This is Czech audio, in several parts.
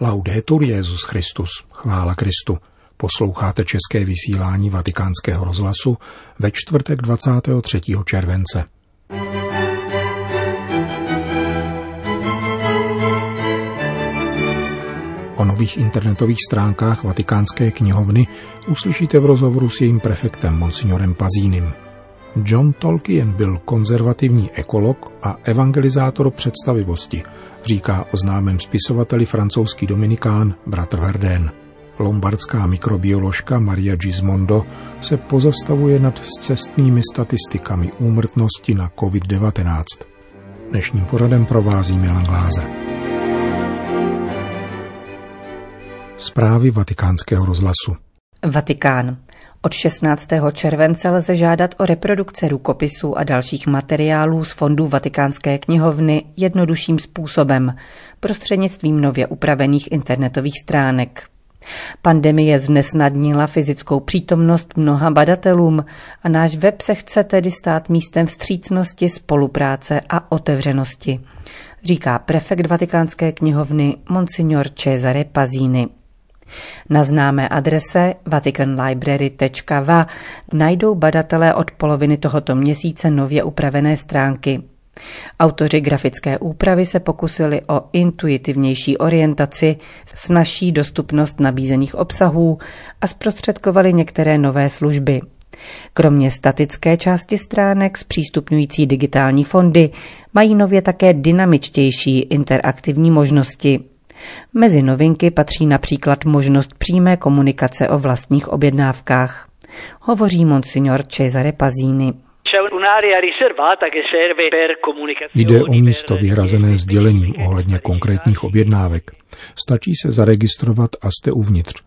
Laudetur Jezus Christus, chvála Kristu. Posloucháte české vysílání Vatikánského rozhlasu ve čtvrtek 23. července. O nových internetových stránkách Vatikánské knihovny uslyšíte v rozhovoru s jejím prefektem Monsignorem Pazínem. John Tolkien byl konzervativní ekolog a evangelizátor představivosti, říká o známém spisovateli francouzský dominikán bratr Verdén. Lombardská mikrobioložka Maria Gismondo se pozastavuje nad cestnými statistikami úmrtnosti na COVID-19. Dnešním pořadem provází Milan Glázer. Zprávy vatikánského rozhlasu. Vatikán. Od 16. července lze žádat o reprodukce rukopisů a dalších materiálů z fondů Vatikánské knihovny jednodušším způsobem, prostřednictvím nově upravených internetových stránek. Pandemie znesnadnila fyzickou přítomnost mnoha badatelům a náš web se chce tedy stát místem vstřícnosti, spolupráce a otevřenosti, říká prefekt Vatikánské knihovny Monsignor Cesare Pazini. Na známé adrese vaticanlibrary.va najdou badatelé od poloviny tohoto měsíce nově upravené stránky. Autoři grafické úpravy se pokusili o intuitivnější orientaci, snažší dostupnost nabízených obsahů a zprostředkovali některé nové služby. Kromě statické části stránek zpřístupňující digitální fondy mají nově také dynamičtější interaktivní možnosti. Mezi novinky patří například možnost přímé komunikace o vlastních objednávkách. Hovoří monsignor Cesare Pazini. Jde o místo vyhrazené sdělením ohledně konkrétních objednávek. Stačí se zaregistrovat a jste uvnitř.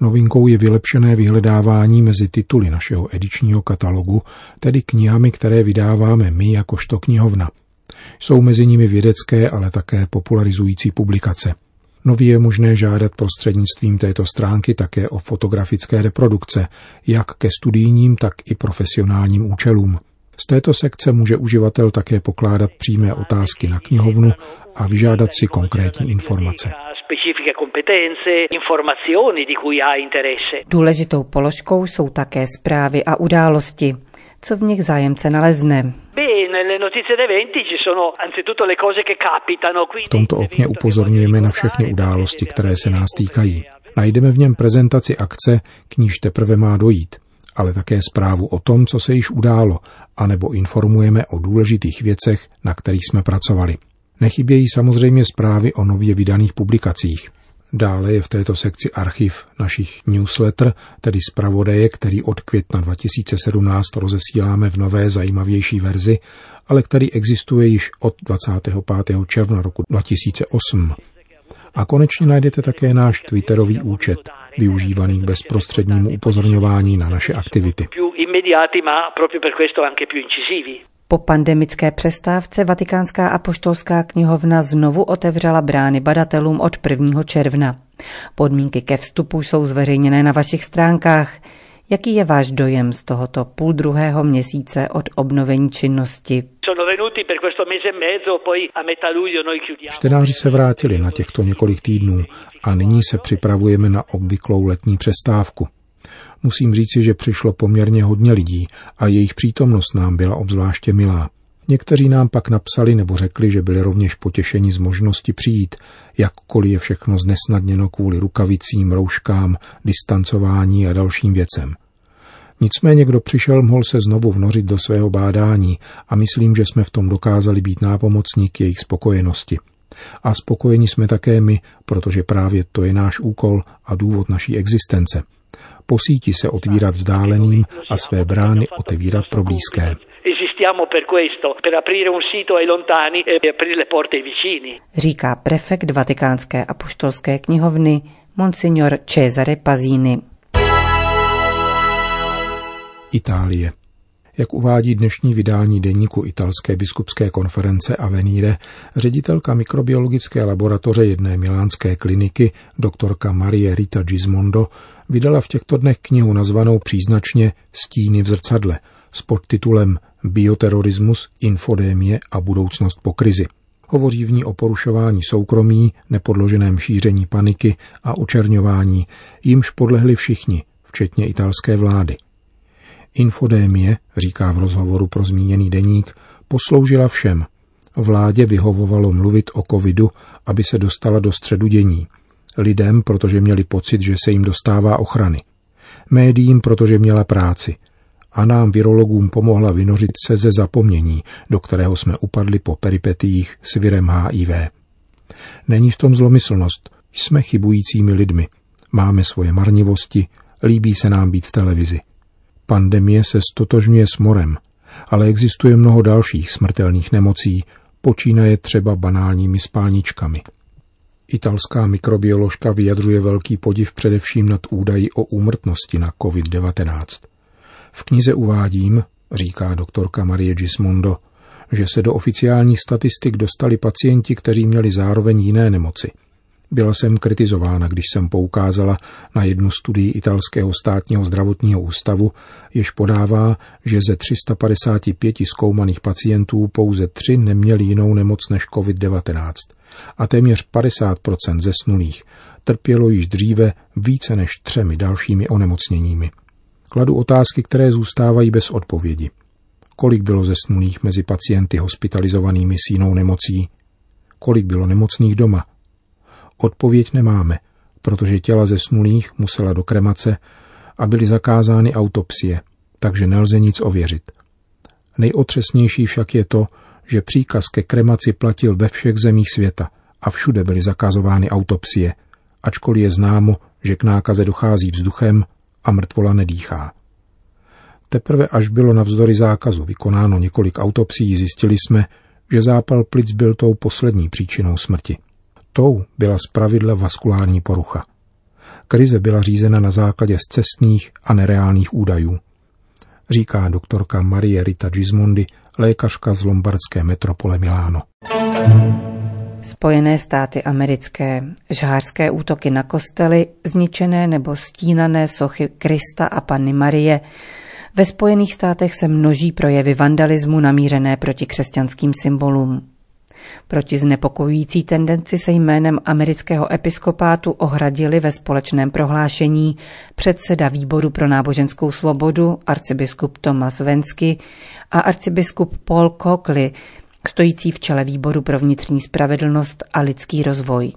Novinkou je vylepšené vyhledávání mezi tituly našeho edičního katalogu, tedy knihami, které vydáváme my jakožto knihovna. Jsou mezi nimi vědecké, ale také popularizující publikace – Nově je možné žádat prostřednictvím této stránky také o fotografické reprodukce, jak ke studijním, tak i profesionálním účelům. Z této sekce může uživatel také pokládat přímé otázky na knihovnu a vyžádat si konkrétní informace. Důležitou položkou jsou také zprávy a události co v nich zájemce nalezne. V tomto okně upozorňujeme na všechny události, které se nás týkají. Najdeme v něm prezentaci akce, k níž teprve má dojít, ale také zprávu o tom, co se již událo, anebo informujeme o důležitých věcech, na kterých jsme pracovali. Nechybějí samozřejmě zprávy o nově vydaných publikacích. Dále je v této sekci archiv našich newsletter, tedy zpravodaje, který od května 2017 rozesíláme v nové zajímavější verzi, ale který existuje již od 25. června roku 2008. A konečně najdete také náš Twitterový účet, využívaný k bezprostřednímu upozorňování na naše aktivity. Po pandemické přestávce Vatikánská apoštolská knihovna znovu otevřela brány badatelům od 1. června. Podmínky ke vstupu jsou zveřejněné na vašich stránkách. Jaký je váš dojem z tohoto půl druhého měsíce od obnovení činnosti? Čtenáři se vrátili na těchto několik týdnů a nyní se připravujeme na obvyklou letní přestávku. Musím říci, že přišlo poměrně hodně lidí a jejich přítomnost nám byla obzvláště milá. Někteří nám pak napsali nebo řekli, že byli rovněž potěšeni z možnosti přijít, jakkoliv je všechno znesnadněno kvůli rukavicím, rouškám, distancování a dalším věcem. Nicméně, kdo přišel, mohl se znovu vnořit do svého bádání a myslím, že jsme v tom dokázali být nápomocní k jejich spokojenosti. A spokojeni jsme také my, protože právě to je náš úkol a důvod naší existence – po síti se otvírat vzdáleným a své brány otevírat pro blízké. E Říká prefekt Vatikánské apoštolské knihovny Monsignor Cesare Pazini. Itálie. Jak uvádí dnešní vydání deníku italské biskupské konference Avenire, ředitelka mikrobiologické laboratoře jedné milánské kliniky, doktorka Marie Rita Gismondo, vydala v těchto dnech knihu nazvanou příznačně Stíny v zrcadle s podtitulem Bioterorismus, infodémie a budoucnost po krizi. Hovoří v ní o porušování soukromí, nepodloženém šíření paniky a očerňování, jimž podlehli všichni, včetně italské vlády. Infodémie, říká v rozhovoru pro zmíněný deník, posloužila všem. Vládě vyhovovalo mluvit o covidu, aby se dostala do středu dění. Lidem, protože měli pocit, že se jim dostává ochrany. Médiím, protože měla práci – a nám virologům pomohla vynořit se ze zapomnění, do kterého jsme upadli po peripetích s virem HIV. Není v tom zlomyslnost, jsme chybujícími lidmi, máme svoje marnivosti, líbí se nám být v televizi. Pandemie se stotožňuje s morem, ale existuje mnoho dalších smrtelných nemocí, počínaje třeba banálními spálničkami. Italská mikrobioložka vyjadřuje velký podiv především nad údaji o úmrtnosti na COVID-19. V knize uvádím, říká doktorka Marie Gismondo, že se do oficiálních statistik dostali pacienti, kteří měli zároveň jiné nemoci. Byla jsem kritizována, když jsem poukázala na jednu studii italského státního zdravotního ústavu, jež podává, že ze 355 zkoumaných pacientů pouze tři neměli jinou nemoc než COVID-19 a téměř 50% zesnulých trpělo již dříve více než třemi dalšími onemocněními. Kladu otázky, které zůstávají bez odpovědi. Kolik bylo zesnulých mezi pacienty hospitalizovanými s jinou nemocí? Kolik bylo nemocných doma? Odpověď nemáme, protože těla zesnulých musela do kremace a byly zakázány autopsie, takže nelze nic ověřit. Nejotřesnější však je to, že příkaz ke kremaci platil ve všech zemích světa a všude byly zakazovány autopsie, ačkoliv je známo, že k nákaze dochází vzduchem a mrtvola nedýchá. Teprve až bylo navzdory zákazu vykonáno několik autopsí, zjistili jsme, že zápal plic byl tou poslední příčinou smrti. Tou byla zpravidla vaskulární porucha. Krize byla řízena na základě zcestných a nereálných údajů. Říká doktorka Marie Rita Gismondi, lékařka z lombardské metropole Miláno. Spojené státy americké, žhářské útoky na kostely, zničené nebo stínané sochy Krista a Panny Marie. Ve Spojených státech se množí projevy vandalismu namířené proti křesťanským symbolům. Proti znepokojující tendenci se jménem amerického episkopátu ohradili ve společném prohlášení předseda výboru pro náboženskou svobodu arcibiskup Thomas Vensky a arcibiskup Paul Coakley, stojící v čele výboru pro vnitřní spravedlnost a lidský rozvoj.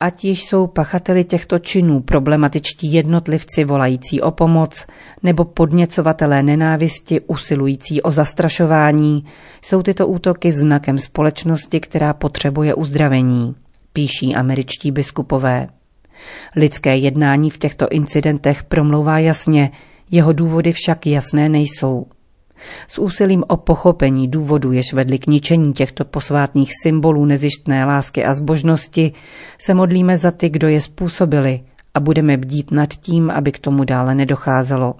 Ať již jsou pachateli těchto činů problematičtí jednotlivci volající o pomoc nebo podněcovatelé nenávisti usilující o zastrašování, jsou tyto útoky znakem společnosti, která potřebuje uzdravení, píší američtí biskupové. Lidské jednání v těchto incidentech promlouvá jasně, jeho důvody však jasné nejsou. S úsilím o pochopení důvodu, jež vedli k ničení těchto posvátných symbolů nezištné lásky a zbožnosti, se modlíme za ty, kdo je způsobili a budeme bdít nad tím, aby k tomu dále nedocházelo.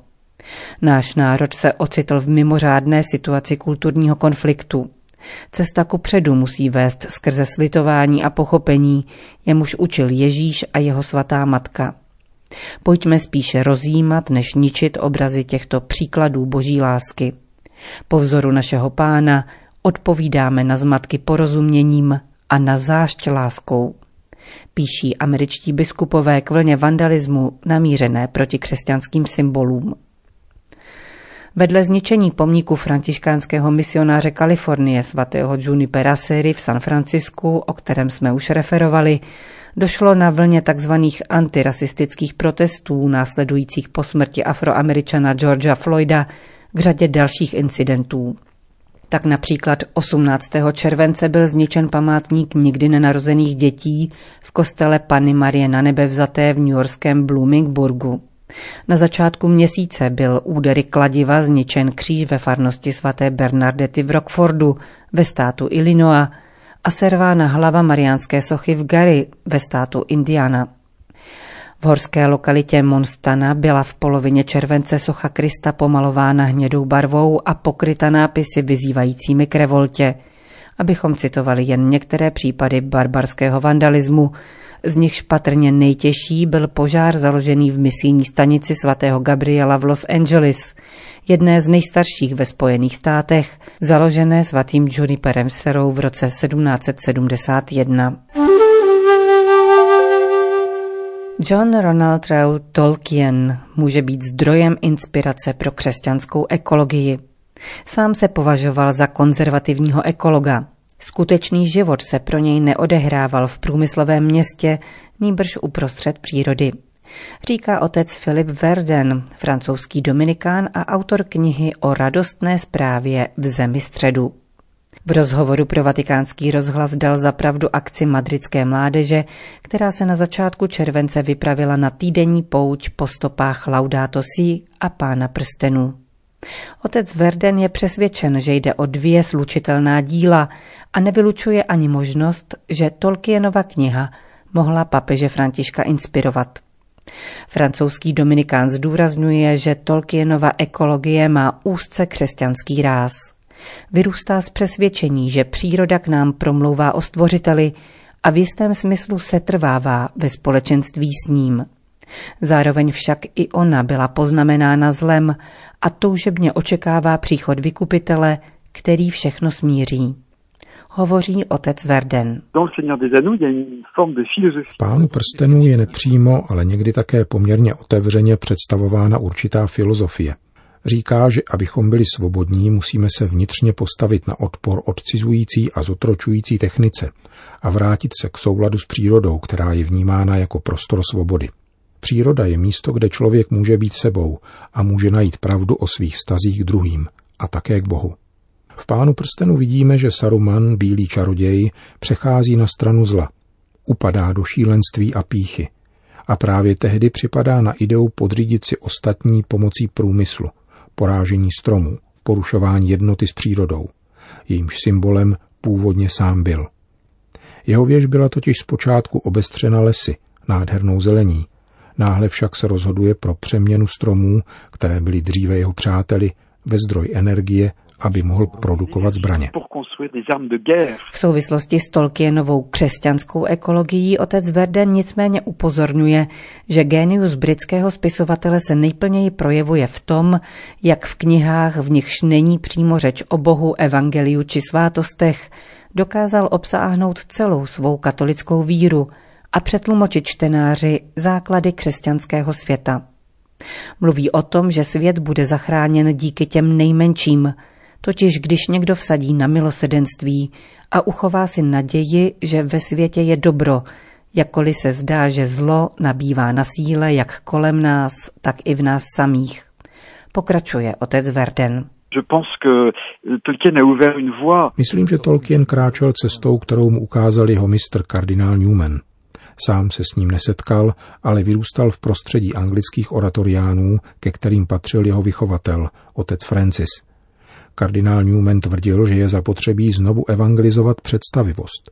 Náš národ se ocitl v mimořádné situaci kulturního konfliktu. Cesta ku předu musí vést skrze slitování a pochopení, jemuž učil Ježíš a jeho svatá matka. Pojďme spíše rozjímat, než ničit obrazy těchto příkladů boží lásky. Po vzoru našeho pána odpovídáme na zmatky porozuměním a na zášť láskou. Píší američtí biskupové k vlně vandalismu namířené proti křesťanským symbolům. Vedle zničení pomníku františkánského misionáře Kalifornie svatého Junipera Seri v San Francisku, o kterém jsme už referovali, došlo na vlně tzv. antirasistických protestů následujících po smrti afroameričana Georgia Floyda k řadě dalších incidentů. Tak například 18. července byl zničen památník nikdy nenarozených dětí v kostele Panny Marie na nebe vzaté v newyorském Bloomingburgu. Na začátku měsíce byl údery kladiva zničen kříž ve farnosti svaté Bernardety v Rockfordu ve státu Illinois a servána hlava mariánské sochy v Gary ve státu Indiana. V horské lokalitě Monstana byla v polovině července socha Krista pomalována hnědou barvou a pokryta nápisy vyzývajícími k revoltě. Abychom citovali jen některé případy barbarského vandalismu, Z nichž patrně nejtěžší byl požár založený v misijní stanici svatého Gabriela v Los Angeles, jedné z nejstarších ve Spojených státech, založené svatým Juniperem Serou v roce 1771. John Ronald Reuel Tolkien může být zdrojem inspirace pro křesťanskou ekologii. Sám se považoval za konzervativního ekologa. Skutečný život se pro něj neodehrával v průmyslovém městě, nýbrž uprostřed přírody. Říká otec Filip Verden, francouzský dominikán a autor knihy o radostné zprávě v zemi středu. V rozhovoru pro vatikánský rozhlas dal zapravdu akci madridské mládeže, která se na začátku července vypravila na týdenní pouť po stopách Laudato Si a Pána prstenů. Otec Verden je přesvědčen, že jde o dvě slučitelná díla a nevylučuje ani možnost, že Tolkienova kniha mohla papeže Františka inspirovat. Francouzský dominikán zdůrazňuje, že Tolkienova ekologie má úzce křesťanský ráz. Vyrůstá z přesvědčení, že příroda k nám promlouvá o stvořiteli a v jistém smyslu se trvává ve společenství s ním. Zároveň však i ona byla poznamenána zlem a toužebně očekává příchod vykupitele, který všechno smíří. Hovoří otec Verden. V Pánu prstenů je nepřímo, ale někdy také poměrně otevřeně představována určitá filozofie. Říká, že abychom byli svobodní, musíme se vnitřně postavit na odpor odcizující a zotročující technice a vrátit se k souladu s přírodou, která je vnímána jako prostor svobody. Příroda je místo, kde člověk může být sebou a může najít pravdu o svých vztazích k druhým a také k Bohu. V pánu prstenu vidíme, že Saruman, bílý čaroděj, přechází na stranu zla. Upadá do šílenství a píchy. A právě tehdy připadá na ideu podřídit si ostatní pomocí průmyslu, porážení stromů, porušování jednoty s přírodou. Jejímž symbolem původně sám byl. Jeho věž byla totiž zpočátku obestřena lesy, nádhernou zelení, Náhle však se rozhoduje pro přeměnu stromů, které byly dříve jeho přáteli, ve zdroj energie, aby mohl produkovat zbraně. V souvislosti s Tolkienovou křesťanskou ekologií otec Verden nicméně upozorňuje, že génius britského spisovatele se nejplněji projevuje v tom, jak v knihách, v nichž není přímo řeč o Bohu, evangeliu či svátostech, dokázal obsáhnout celou svou katolickou víru – a přetlumočit čtenáři základy křesťanského světa. Mluví o tom, že svět bude zachráněn díky těm nejmenším, totiž když někdo vsadí na milosedenství a uchová si naději, že ve světě je dobro, jakkoliv se zdá, že zlo nabývá na síle jak kolem nás, tak i v nás samých. Pokračuje otec Verden. Myslím, že Tolkien kráčel cestou, kterou mu ukázal jeho mistr kardinál Newman. Sám se s ním nesetkal, ale vyrůstal v prostředí anglických oratoriánů, ke kterým patřil jeho vychovatel, otec Francis. Kardinál Newman tvrdil, že je zapotřebí znovu evangelizovat představivost.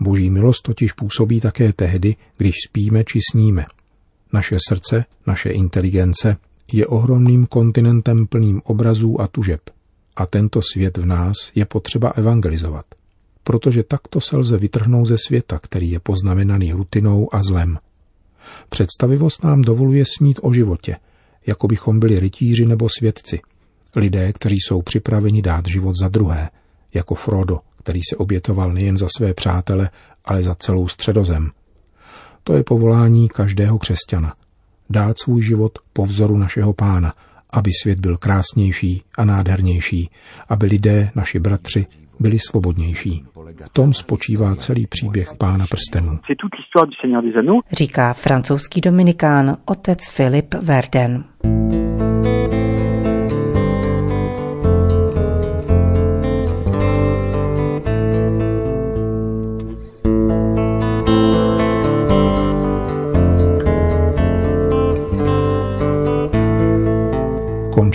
Boží milost totiž působí také tehdy, když spíme či sníme. Naše srdce, naše inteligence je ohromným kontinentem plným obrazů a tužeb. A tento svět v nás je potřeba evangelizovat protože takto se lze vytrhnout ze světa, který je poznamenaný rutinou a zlem. Představivost nám dovoluje snít o životě, jako bychom byli rytíři nebo svědci, lidé, kteří jsou připraveni dát život za druhé, jako Frodo, který se obětoval nejen za své přátele, ale za celou středozem. To je povolání každého křesťana. Dát svůj život po vzoru našeho pána, aby svět byl krásnější a nádhernější, aby lidé, naši bratři, byli svobodnější. V tom spočívá celý příběh Pána prstenů. Říká francouzský dominikán otec Filip Verden.